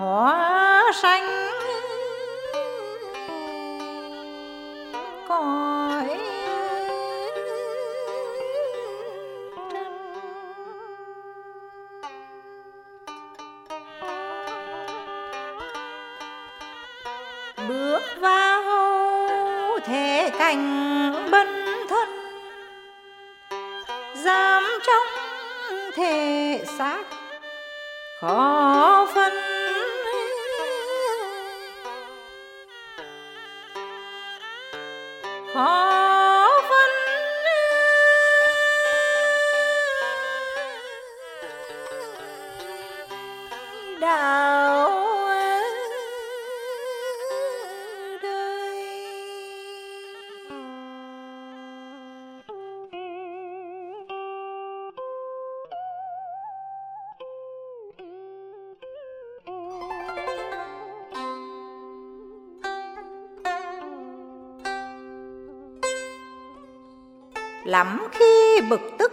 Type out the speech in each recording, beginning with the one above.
hóa sanh cõi bước vào thế cảnh bân thân giam trong thể xác khó phân. Khó phân đạo lắm khi bực tức,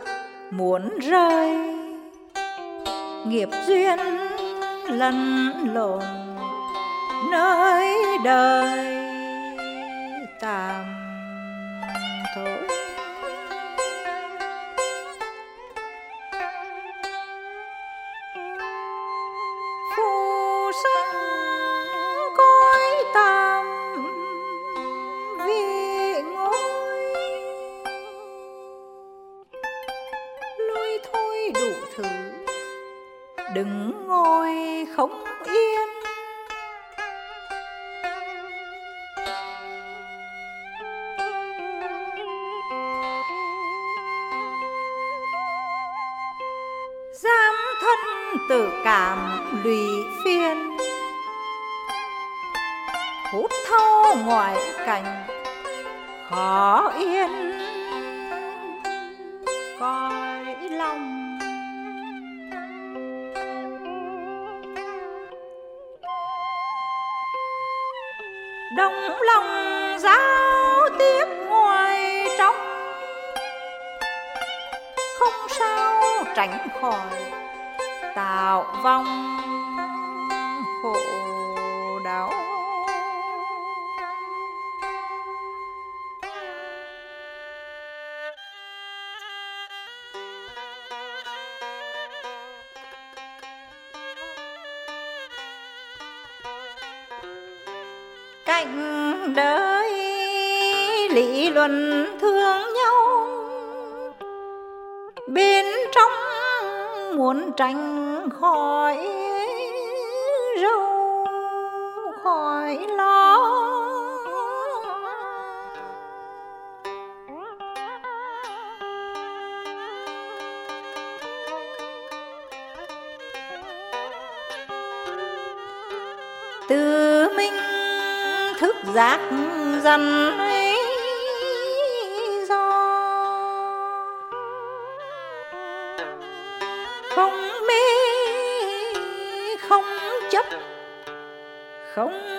muốn rơi. Nghiệp duyên lăn lộn nơi đời tạm thôi. Phù sanh đừng ngồi không yên. Giam thân tự cảm lụy phiền. Hút thâu ngoại cảnh, khó yên. Coi lòng đồng lòng giao tiếp ngoài trong không sao tránh khỏi tạo vong khổ đau. Cảnh đời lý luận thương nhau. Bên trong muốn tránh khỏi râu khỏi lo. Từ mình thức giác dần ấy do. Không mê không chấp không